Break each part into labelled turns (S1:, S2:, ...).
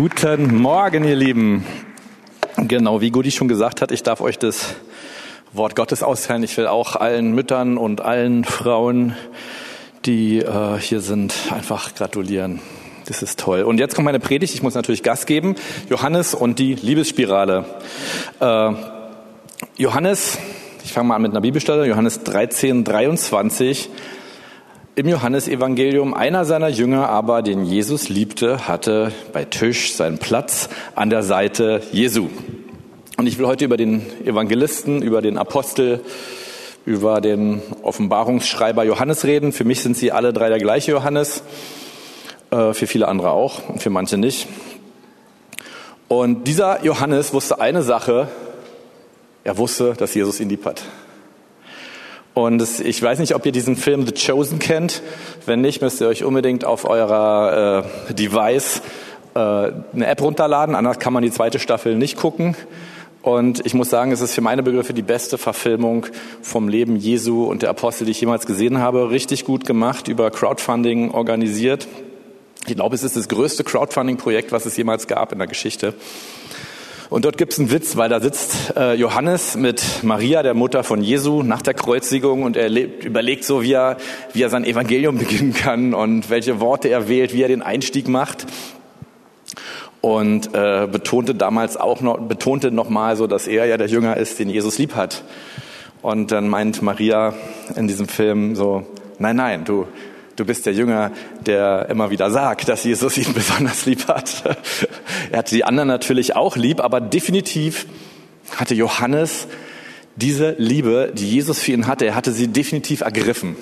S1: Guten Morgen, ihr Lieben. Genau, wie Gudi schon gesagt hat, ich darf euch das Wort Gottes austeilen. Ich will auch allen Müttern und allen Frauen, die äh, hier sind, einfach gratulieren. Das ist toll. Und jetzt kommt meine Predigt. Ich muss natürlich Gas geben. Johannes und die Liebesspirale. Äh, Johannes, ich fange mal an mit einer Bibelstelle. Johannes 13, 23 im Johannesevangelium, einer seiner Jünger aber, den Jesus liebte, hatte bei Tisch seinen Platz an der Seite Jesu. Und ich will heute über den Evangelisten, über den Apostel, über den Offenbarungsschreiber Johannes reden. Für mich sind sie alle drei der gleiche Johannes, äh, für viele andere auch und für manche nicht. Und dieser Johannes wusste eine Sache, er wusste, dass Jesus ihn lieb hat. Und ich weiß nicht, ob ihr diesen Film The Chosen kennt. Wenn nicht, müsst ihr euch unbedingt auf eurer äh, Device äh, eine App runterladen. Anders kann man die zweite Staffel nicht gucken. Und ich muss sagen, es ist für meine Begriffe die beste Verfilmung vom Leben Jesu und der Apostel, die ich jemals gesehen habe. Richtig gut gemacht, über Crowdfunding organisiert. Ich glaube, es ist das größte Crowdfunding-Projekt, was es jemals gab in der Geschichte. Und dort gibt es einen Witz, weil da sitzt äh, Johannes mit Maria, der Mutter von Jesu, nach der Kreuzigung und er lebt, überlegt so, wie er, wie er sein Evangelium beginnen kann und welche Worte er wählt, wie er den Einstieg macht. Und äh, betonte damals auch noch, betonte nochmal so, dass er ja der Jünger ist, den Jesus lieb hat. Und dann meint Maria in diesem Film so, nein, nein, du, du bist der Jünger, der immer wieder sagt, dass Jesus ihn besonders lieb hat. Er hatte die anderen natürlich auch lieb, aber definitiv hatte Johannes diese Liebe, die Jesus für ihn hatte, er hatte sie definitiv ergriffen.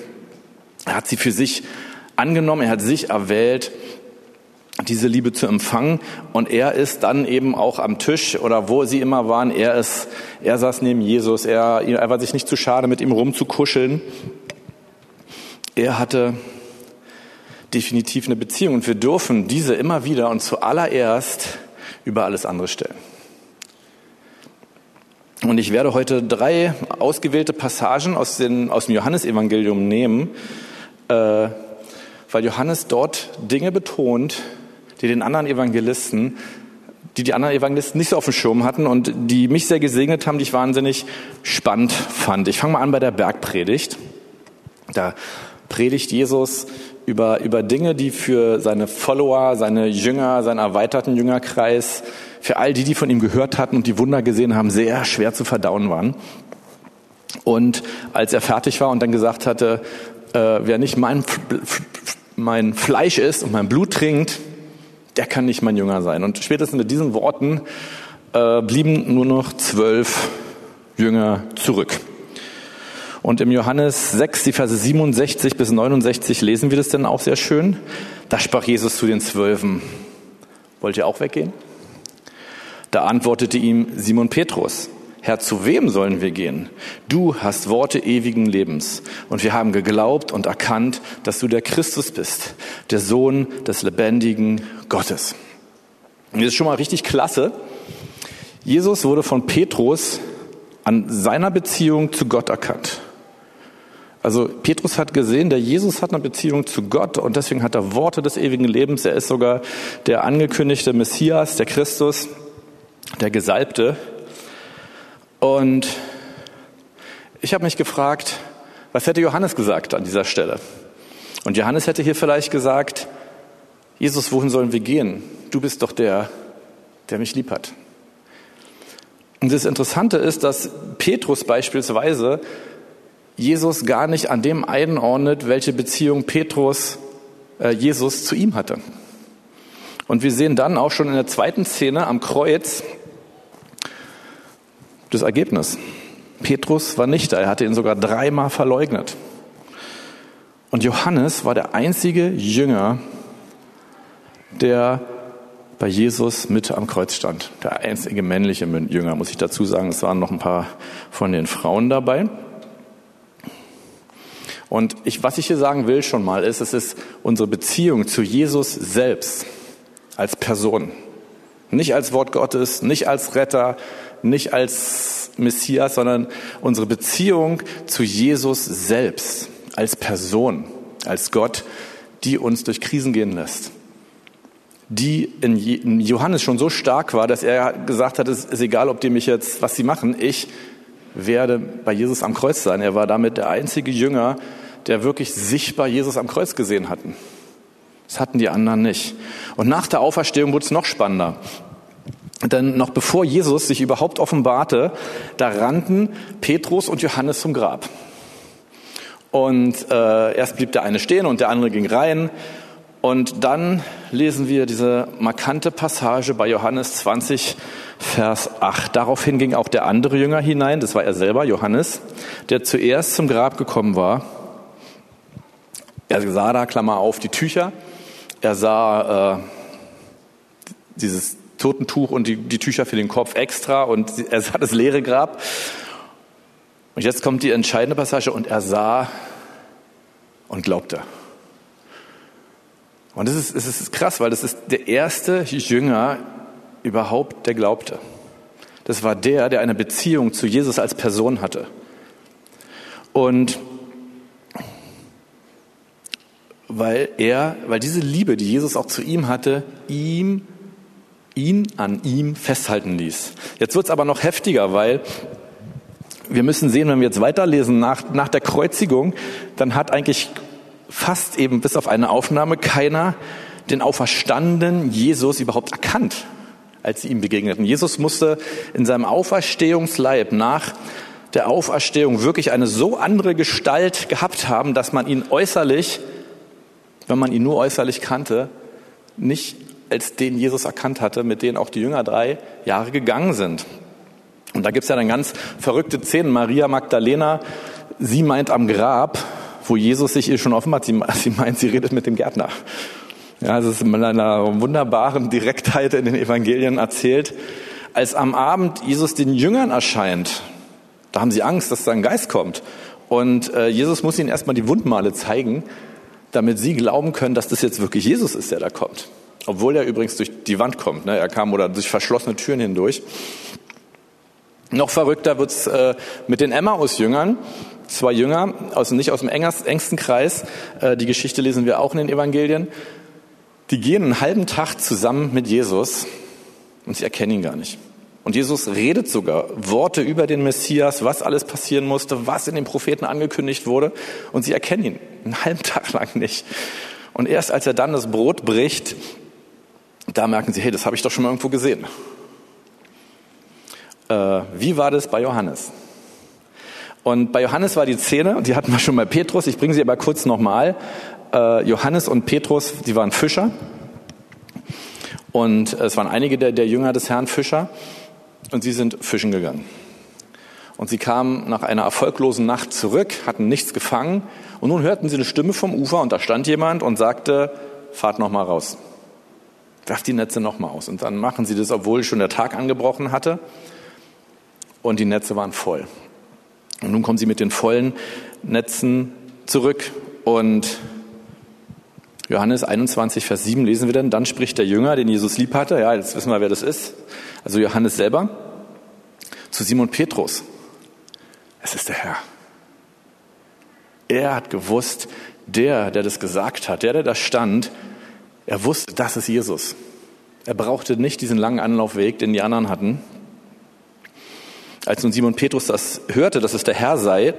S1: Er hat sie für sich angenommen, er hat sich erwählt, diese Liebe zu empfangen. Und er ist dann eben auch am Tisch oder wo sie immer waren, er ist, er saß neben Jesus, er, er war sich nicht zu schade, mit ihm rumzukuscheln. Er hatte definitiv eine Beziehung und wir dürfen diese immer wieder und zuallererst über alles andere stellen. Und ich werde heute drei ausgewählte Passagen aus, den, aus dem Johannesevangelium nehmen, äh, weil Johannes dort Dinge betont, die den anderen Evangelisten, die die anderen Evangelisten nicht so auf dem Schirm hatten und die mich sehr gesegnet haben, die ich wahnsinnig spannend fand. Ich fange mal an bei der Bergpredigt. Da predigt Jesus über, über Dinge, die für seine Follower, seine Jünger, seinen erweiterten Jüngerkreis, für all die, die von ihm gehört hatten und die Wunder gesehen haben, sehr schwer zu verdauen waren. Und als er fertig war und dann gesagt hatte, äh, wer nicht mein, mein Fleisch isst und mein Blut trinkt, der kann nicht mein Jünger sein. Und spätestens mit diesen Worten äh, blieben nur noch zwölf Jünger zurück. Und im Johannes 6, die Verse 67 bis 69 lesen wir das dann auch sehr schön. Da sprach Jesus zu den Zwölfen, wollt ihr auch weggehen? Da antwortete ihm Simon Petrus, Herr, zu wem sollen wir gehen? Du hast Worte ewigen Lebens. Und wir haben geglaubt und erkannt, dass du der Christus bist, der Sohn des lebendigen Gottes. Und das ist schon mal richtig klasse. Jesus wurde von Petrus an seiner Beziehung zu Gott erkannt. Also Petrus hat gesehen, der Jesus hat eine Beziehung zu Gott und deswegen hat er Worte des ewigen Lebens. Er ist sogar der angekündigte Messias, der Christus, der Gesalbte. Und ich habe mich gefragt, was hätte Johannes gesagt an dieser Stelle? Und Johannes hätte hier vielleicht gesagt, Jesus, wohin sollen wir gehen? Du bist doch der, der mich lieb hat. Und das Interessante ist, dass Petrus beispielsweise Jesus gar nicht an dem einordnet, welche Beziehung Petrus, äh, Jesus zu ihm hatte. Und wir sehen dann auch schon in der zweiten Szene am Kreuz das Ergebnis. Petrus war nicht da, er hatte ihn sogar dreimal verleugnet. Und Johannes war der einzige Jünger, der bei Jesus mit am Kreuz stand. Der einzige männliche Jünger, muss ich dazu sagen. Es waren noch ein paar von den Frauen dabei. Und ich, was ich hier sagen will schon mal ist, es ist unsere Beziehung zu Jesus selbst als Person. Nicht als Wort Gottes, nicht als Retter, nicht als Messias, sondern unsere Beziehung zu Jesus selbst als Person, als Gott, die uns durch Krisen gehen lässt, die in Johannes schon so stark war, dass er gesagt hat, es ist egal, ob die mich jetzt, was sie machen, ich werde bei Jesus am Kreuz sein. Er war damit der einzige Jünger, der wirklich sichtbar Jesus am Kreuz gesehen hatten. Das hatten die anderen nicht. Und nach der Auferstehung wurde es noch spannender. Denn noch bevor Jesus sich überhaupt offenbarte, da rannten Petrus und Johannes zum Grab. Und äh, erst blieb der eine stehen und der andere ging rein. Und dann lesen wir diese markante Passage bei Johannes 20, Vers 8. Daraufhin ging auch der andere Jünger hinein, das war er selber, Johannes, der zuerst zum Grab gekommen war. Er sah da, Klammer auf, die Tücher. Er sah äh, dieses Totentuch und die, die Tücher für den Kopf extra und er sah das leere Grab. Und jetzt kommt die entscheidende Passage und er sah und glaubte. Und das ist, das ist krass, weil das ist der erste Jünger überhaupt, der glaubte. Das war der, der eine Beziehung zu Jesus als Person hatte. Und weil er, weil diese Liebe, die Jesus auch zu ihm hatte, ihm, ihn an ihm festhalten ließ. Jetzt wird es aber noch heftiger, weil wir müssen sehen, wenn wir jetzt weiterlesen, nach, nach der Kreuzigung, dann hat eigentlich fast eben bis auf eine Aufnahme keiner den auferstandenen Jesus überhaupt erkannt, als sie ihm begegneten. Jesus musste in seinem Auferstehungsleib nach der Auferstehung wirklich eine so andere Gestalt gehabt haben, dass man ihn äußerlich, wenn man ihn nur äußerlich kannte, nicht als den Jesus erkannt hatte, mit dem auch die Jünger drei Jahre gegangen sind. Und da gibt's ja dann ganz verrückte Szenen. Maria Magdalena, sie meint am Grab, wo Jesus sich ihr schon offenbart, sie, sie meint, sie redet mit dem Gärtner. Ja, es ist mit einer wunderbaren Direktheit in den Evangelien erzählt. Als am Abend Jesus den Jüngern erscheint, da haben sie Angst, dass sein Geist kommt. Und äh, Jesus muss ihnen erstmal die Wundmale zeigen, damit sie glauben können, dass das jetzt wirklich Jesus ist, der da kommt. Obwohl er übrigens durch die Wand kommt. Ne? Er kam oder durch verschlossene Türen hindurch. Noch verrückter wird's äh, mit den Emmaus-Jüngern zwei Jünger, aus, nicht aus dem engsten Kreis, äh, die Geschichte lesen wir auch in den Evangelien, die gehen einen halben Tag zusammen mit Jesus und sie erkennen ihn gar nicht. Und Jesus redet sogar Worte über den Messias, was alles passieren musste, was in den Propheten angekündigt wurde, und sie erkennen ihn einen halben Tag lang nicht. Und erst als er dann das Brot bricht, da merken sie, hey, das habe ich doch schon mal irgendwo gesehen. Äh, wie war das bei Johannes? Und bei Johannes war die Szene, die hatten wir schon bei Petrus, ich bringe sie aber kurz nochmal. Äh, Johannes und Petrus, die waren Fischer. Und es waren einige der, der Jünger des Herrn Fischer. Und sie sind fischen gegangen. Und sie kamen nach einer erfolglosen Nacht zurück, hatten nichts gefangen. Und nun hörten sie eine Stimme vom Ufer und da stand jemand und sagte, fahrt noch mal raus. Werft die Netze noch mal aus. Und dann machen sie das, obwohl schon der Tag angebrochen hatte. Und die Netze waren voll. Und nun kommen sie mit den vollen Netzen zurück und Johannes 21, Vers 7 lesen wir dann, dann spricht der Jünger, den Jesus lieb hatte, ja, jetzt wissen wir, wer das ist, also Johannes selber, zu Simon Petrus. Es ist der Herr. Er hat gewusst, der, der das gesagt hat, der, der da stand, er wusste, das ist Jesus. Er brauchte nicht diesen langen Anlaufweg, den die anderen hatten. Als nun Simon Petrus das hörte, dass es der Herr sei,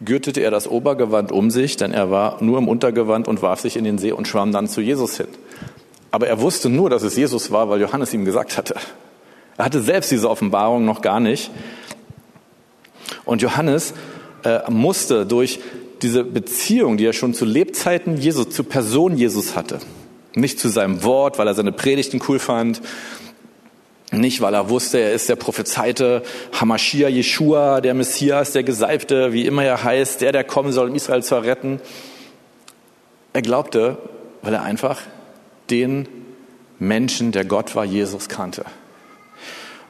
S1: gürtete er das Obergewand um sich, denn er war nur im Untergewand und warf sich in den See und schwamm dann zu Jesus hin. Aber er wusste nur, dass es Jesus war, weil Johannes ihm gesagt hatte. Er hatte selbst diese Offenbarung noch gar nicht. Und Johannes äh, musste durch diese Beziehung, die er schon zu Lebzeiten Jesus, zu Person Jesus hatte, nicht zu seinem Wort, weil er seine Predigten cool fand, nicht, weil er wusste, er ist der prophezeite Hamashia Yeshua, der Messias, der Gesalbte, wie immer er heißt, der, der kommen soll, um Israel zu retten. Er glaubte, weil er einfach den Menschen, der Gott war, Jesus kannte.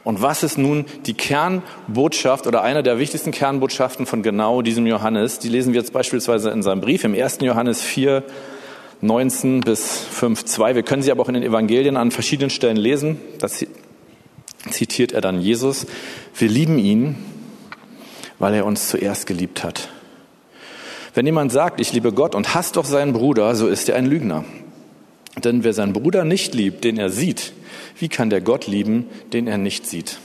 S1: Und was ist nun die Kernbotschaft oder eine der wichtigsten Kernbotschaften von genau diesem Johannes? Die lesen wir jetzt beispielsweise in seinem Brief im 1. Johannes 4, 19 bis 5, 2. Wir können sie aber auch in den Evangelien an verschiedenen Stellen lesen. Das zitiert er dann Jesus, wir lieben ihn, weil er uns zuerst geliebt hat. Wenn jemand sagt, ich liebe Gott und hasst doch seinen Bruder, so ist er ein Lügner. Denn wer seinen Bruder nicht liebt, den er sieht, wie kann der Gott lieben, den er nicht sieht?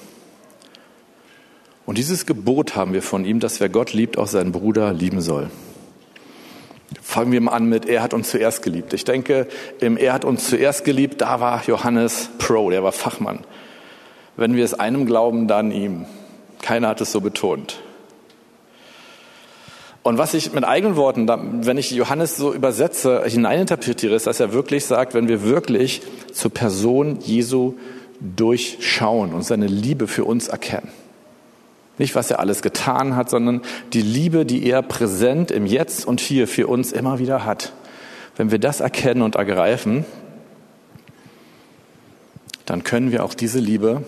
S1: Und dieses Gebot haben wir von ihm, dass wer Gott liebt, auch seinen Bruder lieben soll. Fangen wir mal an mit, er hat uns zuerst geliebt. Ich denke, im Er hat uns zuerst geliebt, da war Johannes Pro, der war Fachmann. Wenn wir es einem glauben, dann ihm. Keiner hat es so betont. Und was ich mit eigenen Worten, wenn ich Johannes so übersetze, hineininterpretiere, ist, dass er wirklich sagt, wenn wir wirklich zur Person Jesu durchschauen und seine Liebe für uns erkennen. Nicht, was er alles getan hat, sondern die Liebe, die er präsent im Jetzt und Hier für uns immer wieder hat. Wenn wir das erkennen und ergreifen, dann können wir auch diese Liebe,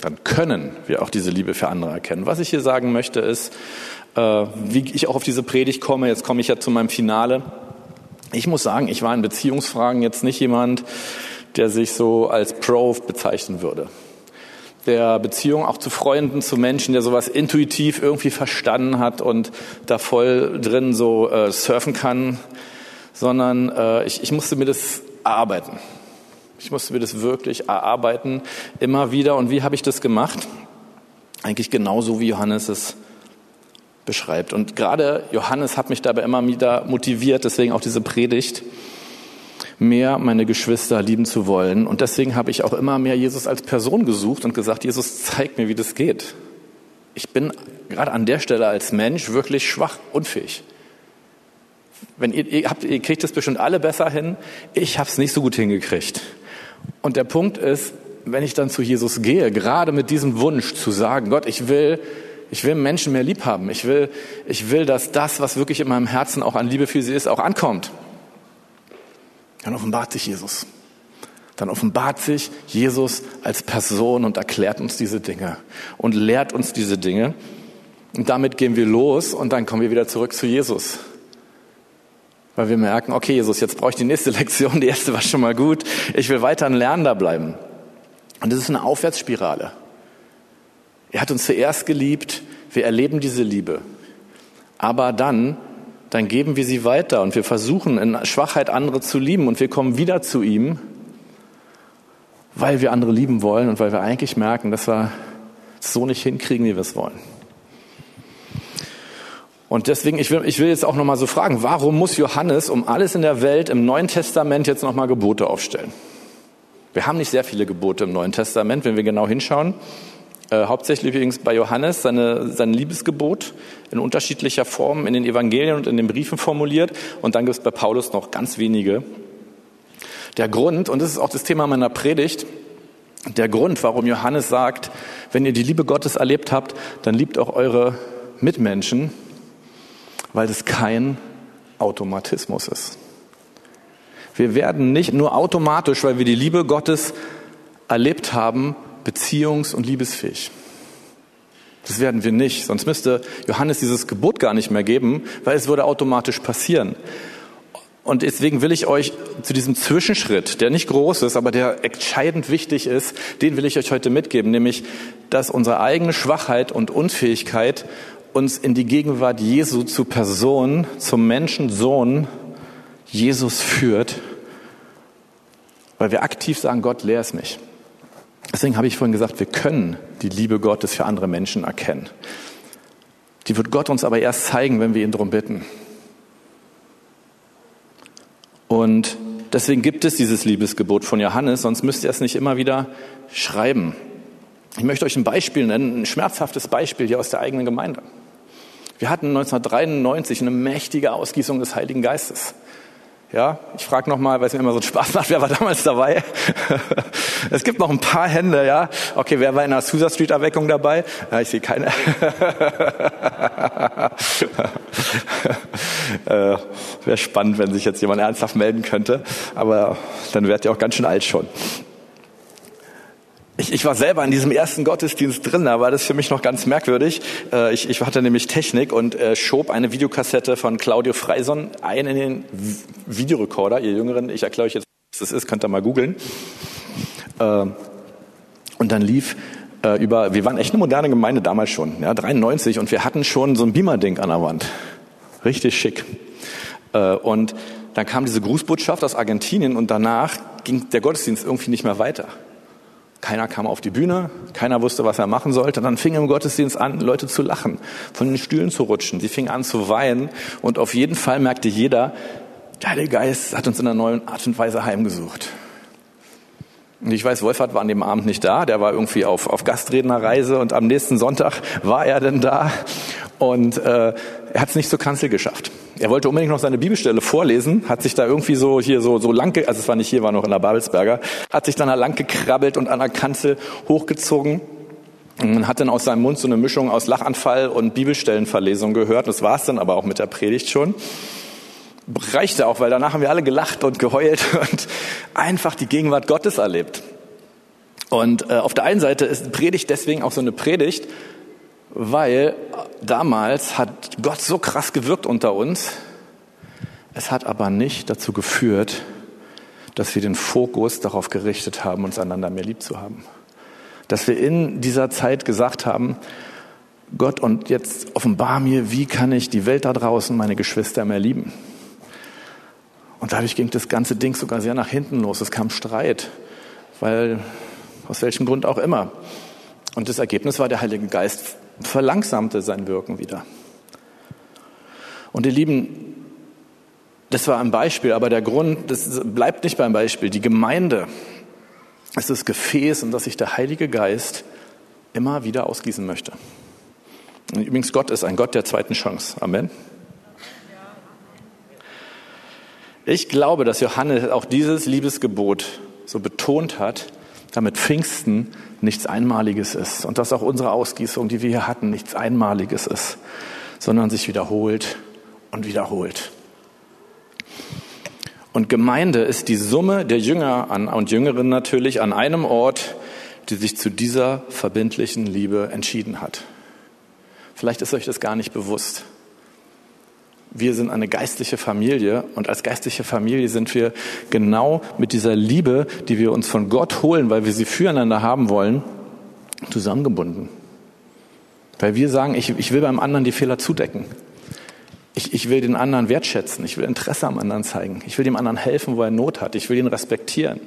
S1: dann können wir auch diese Liebe für andere erkennen. Was ich hier sagen möchte ist, äh, wie ich auch auf diese Predigt komme, jetzt komme ich ja zu meinem Finale. Ich muss sagen, ich war in Beziehungsfragen jetzt nicht jemand, der sich so als Pro bezeichnen würde der Beziehung auch zu Freunden, zu Menschen, der sowas intuitiv irgendwie verstanden hat und da voll drin so äh, surfen kann, sondern äh, ich, ich musste mir das erarbeiten. Ich musste mir das wirklich erarbeiten, immer wieder. Und wie habe ich das gemacht? Eigentlich genauso, wie Johannes es beschreibt. Und gerade Johannes hat mich dabei immer wieder motiviert, deswegen auch diese Predigt mehr meine Geschwister lieben zu wollen. Und deswegen habe ich auch immer mehr Jesus als Person gesucht und gesagt, Jesus, zeig mir, wie das geht. Ich bin gerade an der Stelle als Mensch wirklich schwach, unfähig. Wenn ihr, ihr, habt, ihr kriegt es bestimmt alle besser hin. Ich habe es nicht so gut hingekriegt. Und der Punkt ist, wenn ich dann zu Jesus gehe, gerade mit diesem Wunsch zu sagen, Gott, ich will, ich will Menschen mehr lieb haben. Ich will, ich will, dass das, was wirklich in meinem Herzen auch an Liebe für sie ist, auch ankommt. Dann offenbart sich Jesus. Dann offenbart sich Jesus als Person und erklärt uns diese Dinge und lehrt uns diese Dinge. Und damit gehen wir los und dann kommen wir wieder zurück zu Jesus. Weil wir merken, okay, Jesus, jetzt brauche ich die nächste Lektion. Die erste war schon mal gut. Ich will weiter ein Lernender bleiben. Und das ist eine Aufwärtsspirale. Er hat uns zuerst geliebt. Wir erleben diese Liebe. Aber dann dann geben wir sie weiter und wir versuchen in Schwachheit andere zu lieben und wir kommen wieder zu ihm, weil wir andere lieben wollen und weil wir eigentlich merken, dass wir es so nicht hinkriegen, wie wir es wollen. Und deswegen, ich will, ich will jetzt auch nochmal so fragen, warum muss Johannes um alles in der Welt im Neuen Testament jetzt nochmal Gebote aufstellen? Wir haben nicht sehr viele Gebote im Neuen Testament, wenn wir genau hinschauen. Äh, hauptsächlich übrigens bei Johannes seine, sein Liebesgebot in unterschiedlicher Form in den Evangelien und in den Briefen formuliert. Und dann gibt es bei Paulus noch ganz wenige. Der Grund, und das ist auch das Thema meiner Predigt, der Grund, warum Johannes sagt, wenn ihr die Liebe Gottes erlebt habt, dann liebt auch eure Mitmenschen, weil das kein Automatismus ist. Wir werden nicht nur automatisch, weil wir die Liebe Gottes erlebt haben, beziehungs- und liebesfähig. Das werden wir nicht, sonst müsste Johannes dieses Gebot gar nicht mehr geben, weil es würde automatisch passieren. Und deswegen will ich euch zu diesem Zwischenschritt, der nicht groß ist, aber der entscheidend wichtig ist, den will ich euch heute mitgeben, nämlich, dass unsere eigene Schwachheit und Unfähigkeit uns in die Gegenwart Jesu zu Person, zum Menschensohn Jesus führt, weil wir aktiv sagen, Gott, lehr es mich. Deswegen habe ich vorhin gesagt, wir können die Liebe Gottes für andere Menschen erkennen. Die wird Gott uns aber erst zeigen, wenn wir ihn darum bitten. Und deswegen gibt es dieses Liebesgebot von Johannes, sonst müsst ihr es nicht immer wieder schreiben. Ich möchte euch ein Beispiel nennen, ein schmerzhaftes Beispiel hier aus der eigenen Gemeinde. Wir hatten 1993 eine mächtige Ausgießung des Heiligen Geistes. Ja, ich frage nochmal, weil es mir immer so Spaß macht, wer war damals dabei? es gibt noch ein paar Hände, ja. Okay, wer war in der Susa Street Erweckung dabei? Ja, ich sehe keine. äh, Wäre spannend, wenn sich jetzt jemand ernsthaft melden könnte, aber dann wärt ihr auch ganz schön alt schon. Ich, war selber in diesem ersten Gottesdienst drin, da war das für mich noch ganz merkwürdig. Äh, ich, ich hatte nämlich Technik und äh, schob eine Videokassette von Claudio Freison ein in den Videorekorder. Ihr Jüngeren, ich erkläre euch jetzt, was das ist, könnt ihr mal googeln. Äh, und dann lief über, wir waren echt eine moderne Gemeinde damals schon, ja, 93, und wir hatten schon so ein Beamer-Ding an der Wand. Richtig schick. Und dann kam diese Grußbotschaft aus Argentinien und danach ging der Gottesdienst irgendwie nicht mehr weiter. Keiner kam auf die Bühne, keiner wusste, was er machen sollte. Dann fing im Gottesdienst an, Leute zu lachen, von den Stühlen zu rutschen. Sie fingen an zu weinen und auf jeden Fall merkte jeder, der Heilige Geist hat uns in einer neuen Art und Weise heimgesucht. Und ich weiß, Wolfert war an dem Abend nicht da, der war irgendwie auf, auf Gastrednerreise und am nächsten Sonntag war er denn da und äh, er hat es nicht zur Kanzel geschafft. Er wollte unbedingt noch seine Bibelstelle vorlesen, hat sich da irgendwie so hier so, so lang, also es war nicht hier, war noch in der Babelsberger, hat sich dann da lang gekrabbelt und an der Kanzel hochgezogen und hat dann aus seinem Mund so eine Mischung aus Lachanfall und Bibelstellenverlesung gehört. Das war es dann aber auch mit der Predigt schon. Reichte auch, weil danach haben wir alle gelacht und geheult und einfach die Gegenwart Gottes erlebt. Und äh, auf der einen Seite ist Predigt deswegen auch so eine Predigt, weil damals hat Gott so krass gewirkt unter uns. Es hat aber nicht dazu geführt, dass wir den Fokus darauf gerichtet haben, uns einander mehr lieb zu haben. Dass wir in dieser Zeit gesagt haben, Gott, und jetzt offenbar mir, wie kann ich die Welt da draußen, meine Geschwister mehr lieben? Und dadurch ging das ganze Ding sogar sehr nach hinten los. Es kam Streit, weil aus welchem Grund auch immer. Und das Ergebnis war, der Heilige Geist verlangsamte sein Wirken wieder. Und ihr Lieben, das war ein Beispiel, aber der Grund, das bleibt nicht beim Beispiel. Die Gemeinde ist das Gefäß, in das sich der Heilige Geist immer wieder ausgießen möchte. Und übrigens, Gott ist ein Gott der zweiten Chance. Amen. Ich glaube, dass Johannes auch dieses Liebesgebot so betont hat, damit Pfingsten nichts Einmaliges ist und dass auch unsere Ausgießung, die wir hier hatten, nichts Einmaliges ist, sondern sich wiederholt und wiederholt. Und Gemeinde ist die Summe der Jünger an, und Jüngerinnen natürlich an einem Ort, die sich zu dieser verbindlichen Liebe entschieden hat. Vielleicht ist euch das gar nicht bewusst. Wir sind eine geistliche Familie und als geistliche Familie sind wir genau mit dieser Liebe, die wir uns von Gott holen, weil wir sie füreinander haben wollen, zusammengebunden. Weil wir sagen, ich, ich will beim anderen die Fehler zudecken. Ich, ich will den anderen wertschätzen. Ich will Interesse am anderen zeigen. Ich will dem anderen helfen, wo er Not hat. Ich will ihn respektieren.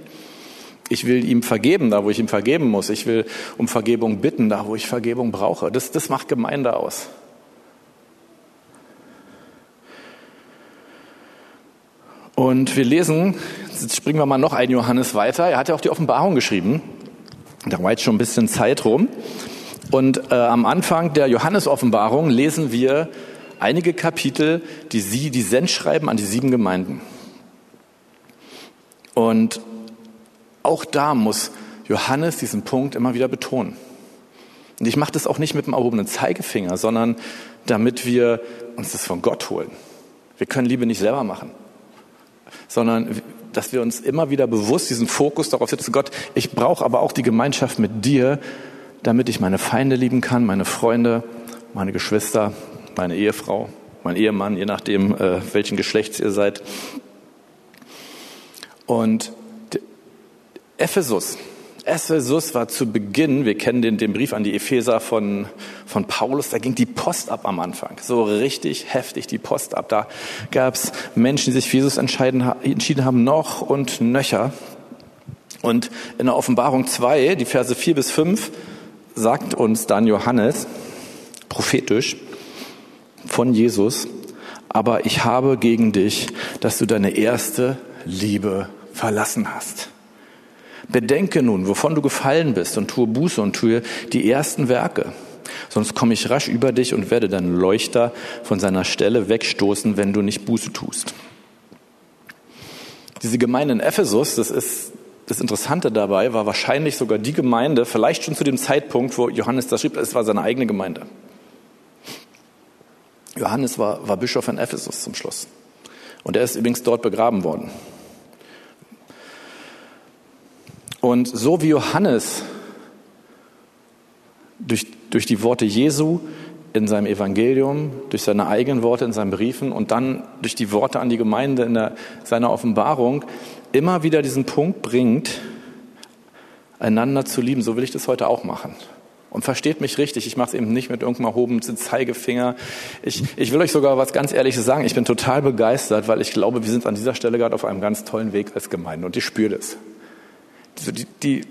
S1: Ich will ihm vergeben, da wo ich ihm vergeben muss. Ich will um Vergebung bitten, da wo ich Vergebung brauche. Das, das macht Gemeinde aus. Und wir lesen, jetzt springen wir mal noch ein Johannes weiter. Er hat ja auch die Offenbarung geschrieben. Da war jetzt schon ein bisschen Zeit rum. Und äh, am Anfang der Johannes-Offenbarung lesen wir einige Kapitel, die sie, die Sendschreiben an die sieben Gemeinden. Und auch da muss Johannes diesen Punkt immer wieder betonen. Und ich mache das auch nicht mit dem erhobenen Zeigefinger, sondern damit wir uns das von Gott holen. Wir können Liebe nicht selber machen sondern dass wir uns immer wieder bewusst diesen Fokus darauf setzen, Gott, ich brauche aber auch die Gemeinschaft mit dir, damit ich meine Feinde lieben kann, meine Freunde, meine Geschwister, meine Ehefrau, mein Ehemann, je nachdem, äh, welchen Geschlechts ihr seid. Und Ephesus, Ephesus war zu Beginn, wir kennen den, den Brief an die Epheser von, von Paulus, da ging die Post ab am Anfang. So richtig heftig die Post ab. Da gab es Menschen, die sich für Jesus entschieden haben, noch und nöcher. Und in der Offenbarung 2, die Verse 4 bis 5, sagt uns dann Johannes, prophetisch, von Jesus, aber ich habe gegen dich, dass du deine erste Liebe verlassen hast. Bedenke nun, wovon du gefallen bist und tue Buße und tue die ersten Werke. Sonst komme ich rasch über dich und werde deinen Leuchter von seiner Stelle wegstoßen, wenn du nicht Buße tust. Diese Gemeinde in Ephesus, das ist das Interessante dabei, war wahrscheinlich sogar die Gemeinde, vielleicht schon zu dem Zeitpunkt, wo Johannes das schrieb, es war seine eigene Gemeinde. Johannes war, war Bischof in Ephesus zum Schluss. Und er ist übrigens dort begraben worden. Und so wie Johannes durch, durch die Worte Jesu in seinem Evangelium, durch seine eigenen Worte in seinen Briefen und dann durch die Worte an die Gemeinde in der, seiner Offenbarung immer wieder diesen Punkt bringt, einander zu lieben. So will ich das heute auch machen. Und versteht mich richtig, ich mache es eben nicht mit irgendeinem erhobenen Zeigefinger. Ich, ich will euch sogar was ganz Ehrliches sagen. Ich bin total begeistert, weil ich glaube, wir sind an dieser Stelle gerade auf einem ganz tollen Weg als Gemeinde und ich spüre das. Die, die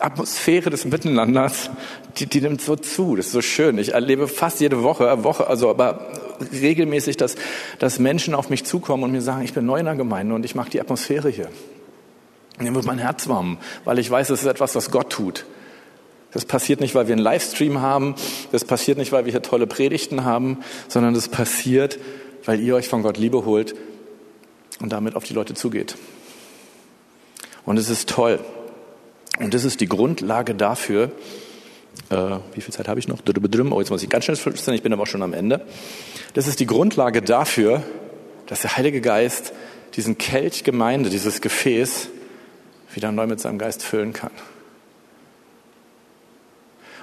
S1: Atmosphäre des Miteinanders, die, die nimmt so zu. Das ist so schön. Ich erlebe fast jede Woche, Woche, also aber regelmäßig, dass, dass Menschen auf mich zukommen und mir sagen, ich bin neu in der Gemeinde und ich mag die Atmosphäre hier. Mir wird mein Herz warm, weil ich weiß, es ist etwas, was Gott tut. Das passiert nicht, weil wir einen Livestream haben. Das passiert nicht, weil wir hier tolle Predigten haben, sondern das passiert, weil ihr euch von Gott Liebe holt und damit auf die Leute zugeht. Und es ist toll. Und das ist die Grundlage dafür, äh, wie viel Zeit habe ich noch? Oh, jetzt muss ich ganz schnell flüstern, ich bin aber auch schon am Ende. Das ist die Grundlage dafür, dass der Heilige Geist diesen Kelch Gemeinde, dieses Gefäß, wieder neu mit seinem Geist füllen kann.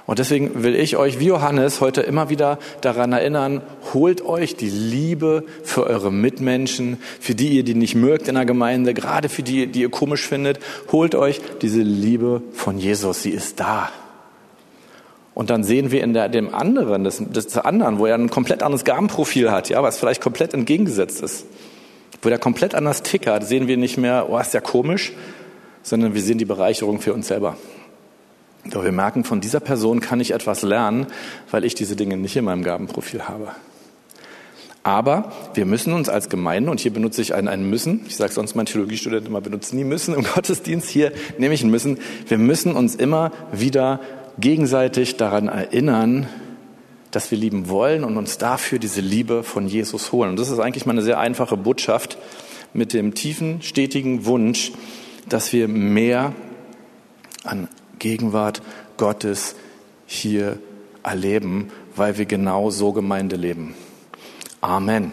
S1: Und deswegen will ich euch wie Johannes heute immer wieder daran erinnern, holt euch die Liebe für eure Mitmenschen, für die ihr die nicht mögt in der Gemeinde, gerade für die, die ihr komisch findet, holt euch diese Liebe von Jesus, sie ist da. Und dann sehen wir in der, dem anderen, des, des anderen, wo er ein komplett anderes Gabenprofil hat, ja, was vielleicht komplett entgegengesetzt ist, wo der komplett anders tickert, sehen wir nicht mehr, oh, ist ja komisch, sondern wir sehen die Bereicherung für uns selber. Doch wir merken, von dieser Person kann ich etwas lernen, weil ich diese Dinge nicht in meinem Gabenprofil habe. Aber wir müssen uns als Gemeinde, und hier benutze ich ein, ein Müssen, ich sage sonst meinen Theologiestudenten immer, benutze nie Müssen im Gottesdienst, hier nehme ich ein Müssen, wir müssen uns immer wieder gegenseitig daran erinnern, dass wir lieben wollen und uns dafür diese Liebe von Jesus holen. Und das ist eigentlich mal eine sehr einfache Botschaft mit dem tiefen, stetigen Wunsch, dass wir mehr an Gegenwart Gottes hier erleben, weil wir genau so Gemeinde leben. Amen.